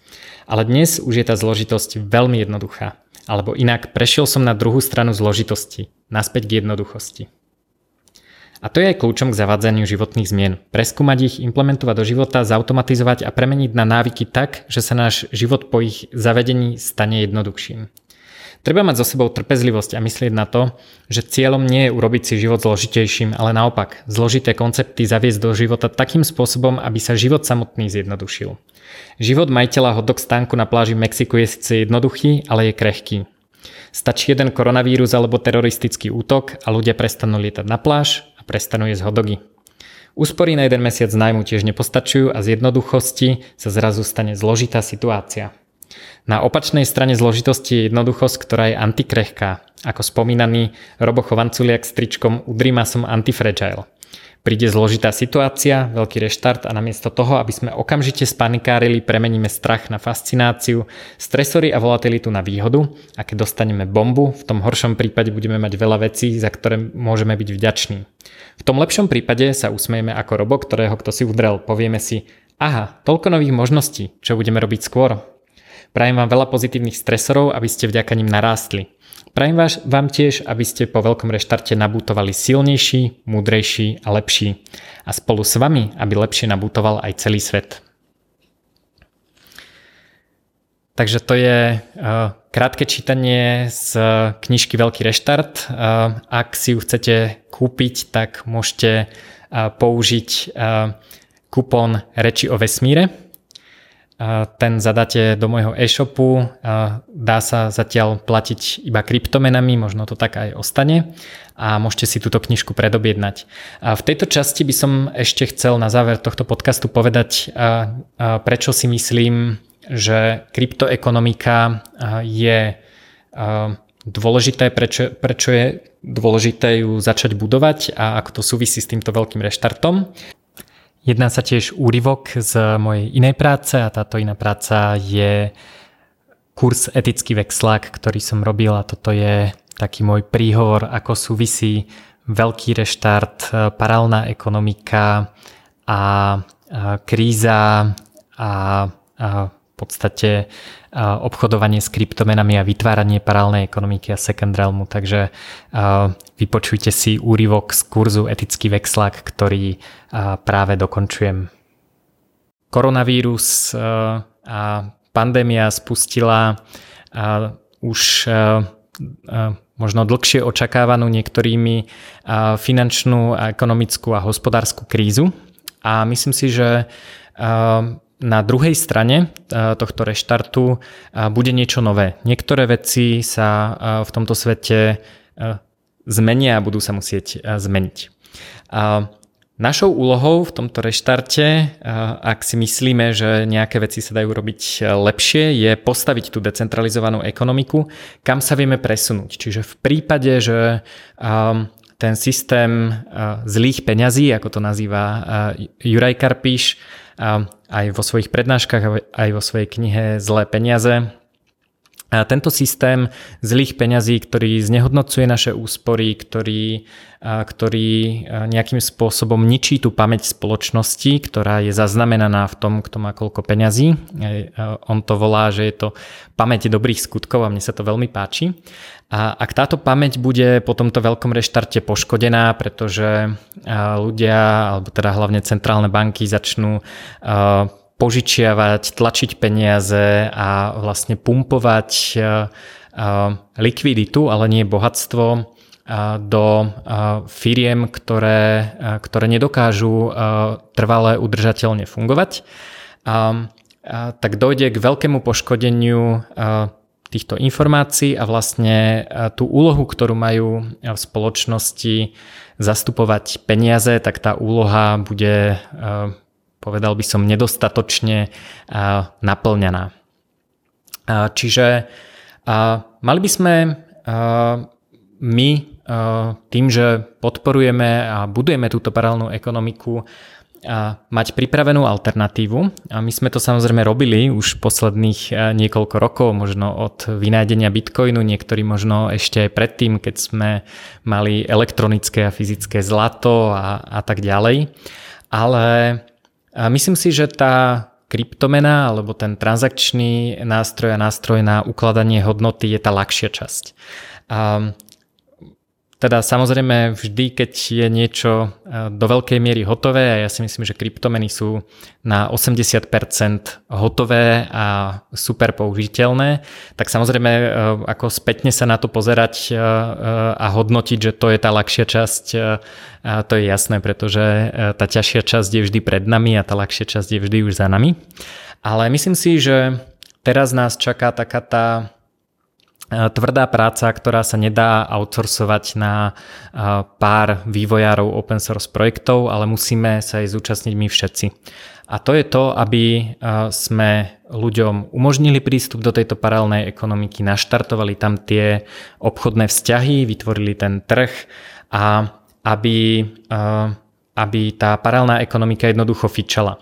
Ale dnes už je tá zložitosť veľmi jednoduchá. Alebo inak, prešiel som na druhú stranu zložitosti, naspäť k jednoduchosti. A to je aj kľúčom k zavádzaniu životných zmien. Preskúmať ich, implementovať do života, zautomatizovať a premeniť na návyky tak, že sa náš život po ich zavedení stane jednoduchším. Treba mať so sebou trpezlivosť a myslieť na to, že cieľom nie je urobiť si život zložitejším, ale naopak, zložité koncepty zaviesť do života takým spôsobom, aby sa život samotný zjednodušil. Život majiteľa hodok stánku na pláži v Mexiku je síce jednoduchý, ale je krehký. Stačí jeden koronavírus alebo teroristický útok a ľudia prestanú lietať na pláž prestanú jesť hodogy. Úspory na jeden mesiac najmu tiež nepostačujú a z jednoduchosti sa zrazu stane zložitá situácia. Na opačnej strane zložitosti je jednoduchosť, ktorá je antikrehká, ako spomínaný Robo Chovanculiak s tričkom Udrima som antifragile. Príde zložitá situácia, veľký reštart a namiesto toho, aby sme okamžite spanikárili, premeníme strach na fascináciu, stresory a volatilitu na výhodu a keď dostaneme bombu, v tom horšom prípade budeme mať veľa vecí, za ktoré môžeme byť vďační. V tom lepšom prípade sa usmejeme ako robo, ktorého kto si udrel, povieme si, aha, toľko nových možností, čo budeme robiť skôr. Prajem vám veľa pozitívnych stresorov, aby ste vďaka nim narástli. Prajem vás, vám tiež, aby ste po veľkom reštarte nabútovali silnejší, múdrejší a lepší. A spolu s vami, aby lepšie nabútoval aj celý svet. Takže to je uh, krátke čítanie z knižky Veľký reštart. Uh, ak si ju chcete kúpiť, tak môžete použiť kupón Reči o vesmíre ten zadáte do môjho e-shopu, dá sa zatiaľ platiť iba kryptomenami, možno to tak aj ostane a môžete si túto knižku predobjednať. A v tejto časti by som ešte chcel na záver tohto podcastu povedať, prečo si myslím, že kryptoekonomika je dôležité, prečo, prečo je dôležité ju začať budovať a ako to súvisí s týmto veľkým reštartom. Jedná sa tiež úryvok z mojej inej práce a táto iná práca je kurz Etický vexlák, ktorý som robil a toto je taký môj príhovor, ako súvisí veľký reštart, paralelná ekonomika a kríza a, a podstate obchodovanie s kryptomenami a vytváranie paralelnej ekonomiky a second realmu. Takže vypočujte si úryvok z kurzu Etický vexlak, ktorý práve dokončujem. Koronavírus a pandémia spustila už možno dlhšie očakávanú niektorými finančnú, ekonomickú a hospodárskú krízu. A myslím si, že na druhej strane e, tohto reštartu e, bude niečo nové. Niektoré veci sa e, v tomto svete zmenia a budú sa musieť zmeniť. Našou úlohou v tomto reštarte, ak si myslíme, že nejaké veci sa dajú robiť lepšie, je postaviť tú decentralizovanú ekonomiku, kam sa vieme presunúť. Čiže v prípade, že ten systém zlých peňazí, ako to nazýva Juraj Karpíš, aj vo svojich prednáškach, aj vo svojej knihe Zlé peniaze. A tento systém zlých peňazí, ktorý znehodnocuje naše úspory, ktorý, ktorý nejakým spôsobom ničí tú pamäť spoločnosti, ktorá je zaznamenaná v tom, kto má koľko peňazí. On to volá, že je to pamäť dobrých skutkov a mne sa to veľmi páči. A ak táto pamäť bude po tomto veľkom reštarte poškodená, pretože ľudia, alebo teda hlavne centrálne banky začnú požičiavať, tlačiť peniaze a vlastne pumpovať eh, eh, likviditu, ale nie bohatstvo eh, do firiem, ktoré, ktoré nedokážu trvale udržateľne fungovať, tak dojde k veľkému poškodeniu týchto informácií a vlastne tú úlohu, ktorú majú v spoločnosti zastupovať peniaze, tak tá úloha bude povedal by som, nedostatočne naplňaná. Čiže mali by sme my tým, že podporujeme a budujeme túto paralelnú ekonomiku, mať pripravenú alternatívu. A my sme to samozrejme robili už posledných niekoľko rokov, možno od vynájdenia Bitcoinu, niektorí možno ešte aj predtým, keď sme mali elektronické a fyzické zlato a, a tak ďalej. Ale a myslím si, že tá kryptomena alebo ten transakčný nástroj a nástroj na ukladanie hodnoty je tá ľahšia časť. A teda samozrejme vždy, keď je niečo e, do veľkej miery hotové, a ja si myslím, že kryptomeny sú na 80% hotové a super použiteľné, tak samozrejme e, ako spätne sa na to pozerať e, a hodnotiť, že to je tá ľahšia časť, to je jasné, pretože tá ťažšia časť je vždy pred nami a tá ľahšia časť je vždy už za nami. Ale myslím si, že teraz nás čaká taká tá tvrdá práca, ktorá sa nedá outsourcovať na pár vývojárov open source projektov, ale musíme sa jej zúčastniť my všetci. A to je to, aby sme ľuďom umožnili prístup do tejto paralelnej ekonomiky, naštartovali tam tie obchodné vzťahy, vytvorili ten trh a aby, aby tá paralelná ekonomika jednoducho fičala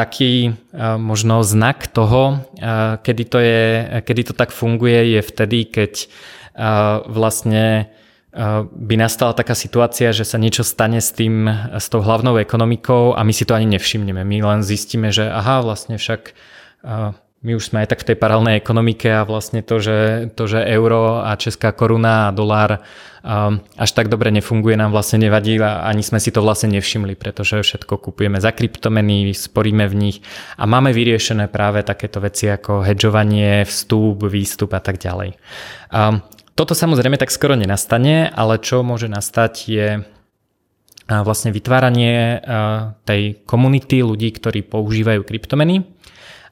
taký možno znak toho, kedy to, je, kedy to tak funguje, je vtedy, keď vlastne by nastala taká situácia, že sa niečo stane s tým, s tou hlavnou ekonomikou a my si to ani nevšimneme. My len zistíme, že aha, vlastne však my už sme aj tak v tej paralelnej ekonomike a vlastne to, že, to, že euro a česká koruna a dolár um, až tak dobre nefunguje, nám vlastne nevadí a ani sme si to vlastne nevšimli, pretože všetko kupujeme za kryptomeny, sporíme v nich a máme vyriešené práve takéto veci ako hedžovanie, vstup, výstup a tak ďalej. Um, toto samozrejme tak skoro nenastane, ale čo môže nastať je vlastne vytváranie tej komunity ľudí, ktorí používajú kryptomeny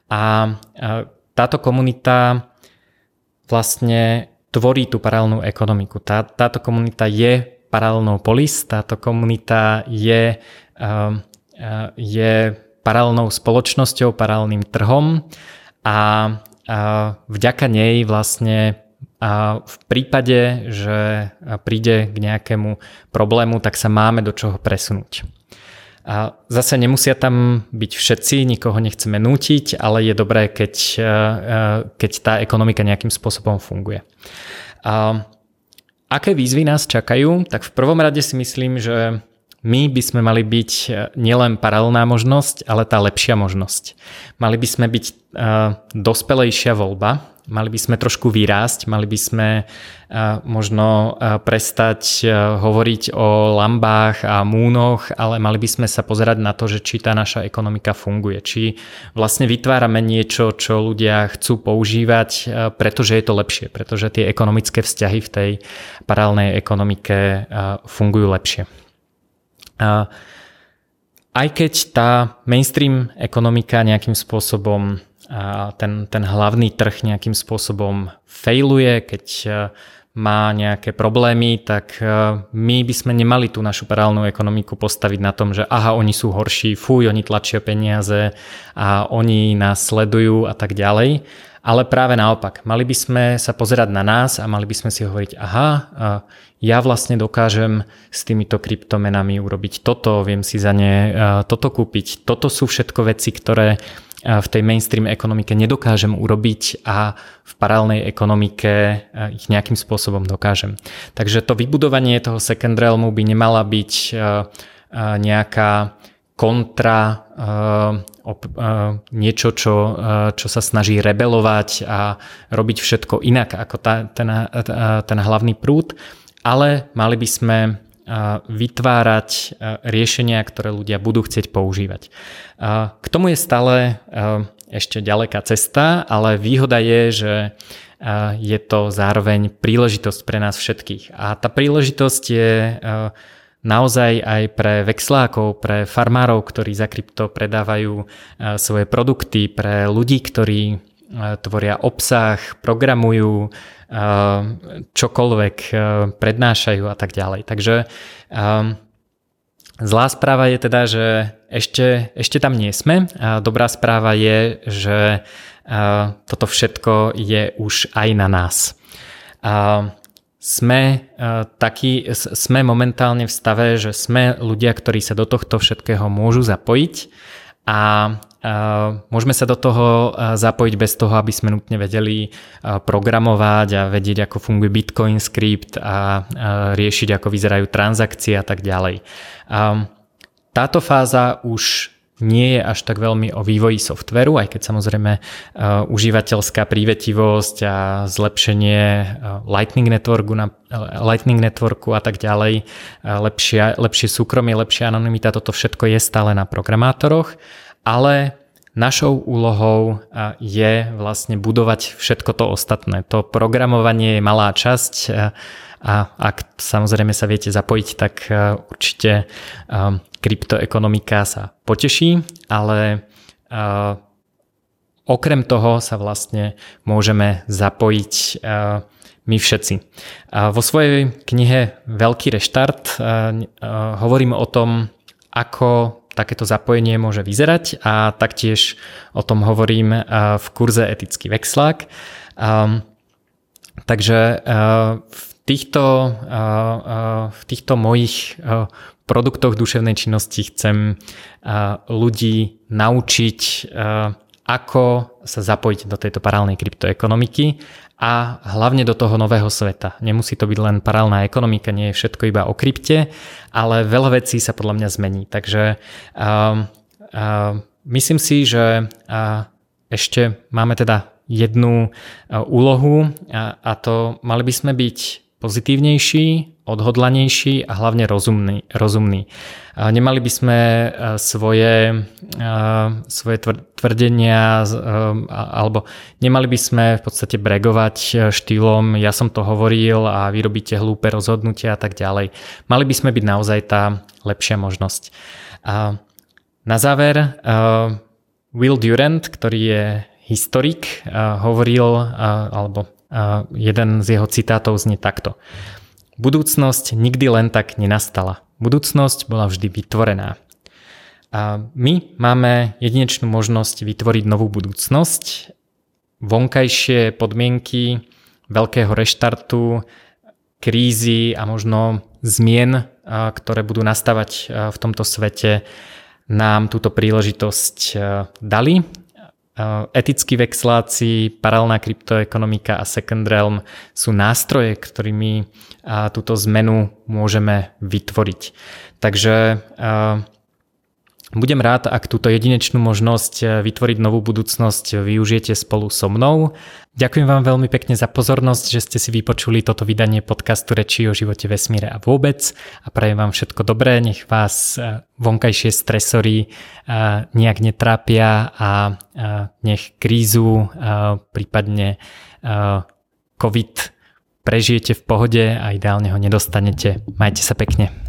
a táto komunita vlastne tvorí tú paralelnú ekonomiku. Tá, táto komunita je paralelnou polis, táto komunita je, je paralelnou spoločnosťou, paralelným trhom a vďaka nej vlastne a v prípade, že príde k nejakému problému, tak sa máme do čoho presunúť. A zase nemusia tam byť všetci, nikoho nechceme nútiť, ale je dobré, keď, e, e, keď tá ekonomika nejakým spôsobom funguje. A aké výzvy nás čakajú? Tak v prvom rade si myslím, že my by sme mali byť e, nielen paralelná možnosť, ale tá lepšia možnosť. Mali by sme byť dospelejšia voľba, Mali by sme trošku vyrásť, mali by sme možno prestať hovoriť o lambách a múnoch, ale mali by sme sa pozerať na to, že či tá naša ekonomika funguje, či vlastne vytvárame niečo, čo ľudia chcú používať, pretože je to lepšie, pretože tie ekonomické vzťahy v tej paralelnej ekonomike fungujú lepšie. Aj keď tá mainstream ekonomika nejakým spôsobom ten, ten hlavný trh nejakým spôsobom failuje, keď e, má nejaké problémy, tak e, my by sme nemali tú našu paralelnú ekonomiku postaviť na tom, že aha, oni sú horší, fuj, oni tlačia peniaze a oni nás sledujú a tak ďalej. Ale práve naopak, mali by sme sa pozerať na nás a mali by sme si hovoriť, aha, ja vlastne dokážem s týmito kryptomenami urobiť toto, viem si za ne e, toto kúpiť. Toto sú všetko veci, ktoré v tej mainstream ekonomike nedokážem urobiť a v paralelnej ekonomike e, ich nejakým spôsobom dokážem. Takže to vybudovanie toho second realmu by nemala byť e, e, nejaká kontra niečo, čo, čo sa snaží rebelovať a robiť všetko inak ako tá, ten, ten hlavný prúd, ale mali by sme vytvárať riešenia, ktoré ľudia budú chcieť používať. K tomu je stále ešte ďaleká cesta, ale výhoda je, že je to zároveň príležitosť pre nás všetkých. A tá príležitosť je naozaj aj pre vexlákov, pre farmárov, ktorí za krypto predávajú svoje produkty, pre ľudí, ktorí tvoria obsah, programujú, čokoľvek prednášajú a tak ďalej. Takže zlá správa je teda, že ešte, ešte tam nie sme. Dobrá správa je, že toto všetko je už aj na nás. Sme, taký, sme momentálne v stave, že sme ľudia, ktorí sa do tohto všetkého môžu zapojiť a môžeme sa do toho zapojiť bez toho, aby sme nutne vedeli programovať a vedieť, ako funguje Bitcoin script a riešiť, ako vyzerajú transakcie a tak ďalej. Táto fáza už nie je až tak veľmi o vývoji softveru, aj keď samozrejme uh, užívateľská prívetivosť a zlepšenie uh, Lightning, networku na, uh, Lightning networku a tak ďalej, lepšie, lepšie súkromie, lepšia anonimita, toto všetko je stále na programátoroch ale našou úlohou je vlastne budovať všetko to ostatné. To programovanie je malá časť a ak samozrejme sa viete zapojiť, tak určite kryptoekonomika sa poteší, ale okrem toho sa vlastne môžeme zapojiť my všetci. Vo svojej knihe Veľký reštart hovorím o tom, ako takéto zapojenie môže vyzerať a taktiež o tom hovorím v kurze Etický vexlák. Takže v týchto, v týchto mojich produktoch duševnej činnosti chcem ľudí naučiť, ako sa zapojiť do tejto paralelnej kryptoekonomiky a hlavne do toho nového sveta. Nemusí to byť len paralelná ekonomika, nie je všetko iba o krypte, ale veľa vecí sa podľa mňa zmení. Takže myslím si, že ešte máme teda jednu úlohu a, a to mali by sme byť pozitívnejší, odhodlanejší a hlavne rozumný. rozumný. Nemali by sme e, svoje, e, svoje tvrdenia e, alebo nemali by sme v podstate bregovať štýlom ja som to hovoril a vy robíte hlúpe rozhodnutia a tak ďalej. Mali by sme byť naozaj tá lepšia možnosť. Na záver Will Durant, ktorý je historik, hovoril, alebo jeden z jeho citátov znie takto. Budúcnosť nikdy len tak nenastala. Budúcnosť bola vždy vytvorená. A my máme jedinečnú možnosť vytvoriť novú budúcnosť. Vonkajšie podmienky veľkého reštartu, krízy a možno zmien, ktoré budú nastavať v tomto svete, nám túto príležitosť dali etickí vexláci, paralelná kryptoekonomika a second realm sú nástroje, ktorými túto zmenu môžeme vytvoriť. Takže budem rád, ak túto jedinečnú možnosť eh, vytvoriť novú budúcnosť využijete spolu so mnou. Ďakujem vám veľmi pekne za pozornosť, že ste si vypočuli toto vydanie podcastu Reči o živote vesmíre a vôbec a prajem vám všetko dobré, nech vás eh, vonkajšie stresory eh, nejak netrápia a nech krízu, prípadne COVID prežijete v pohode a ideálne ho nedostanete. Majte sa pekne.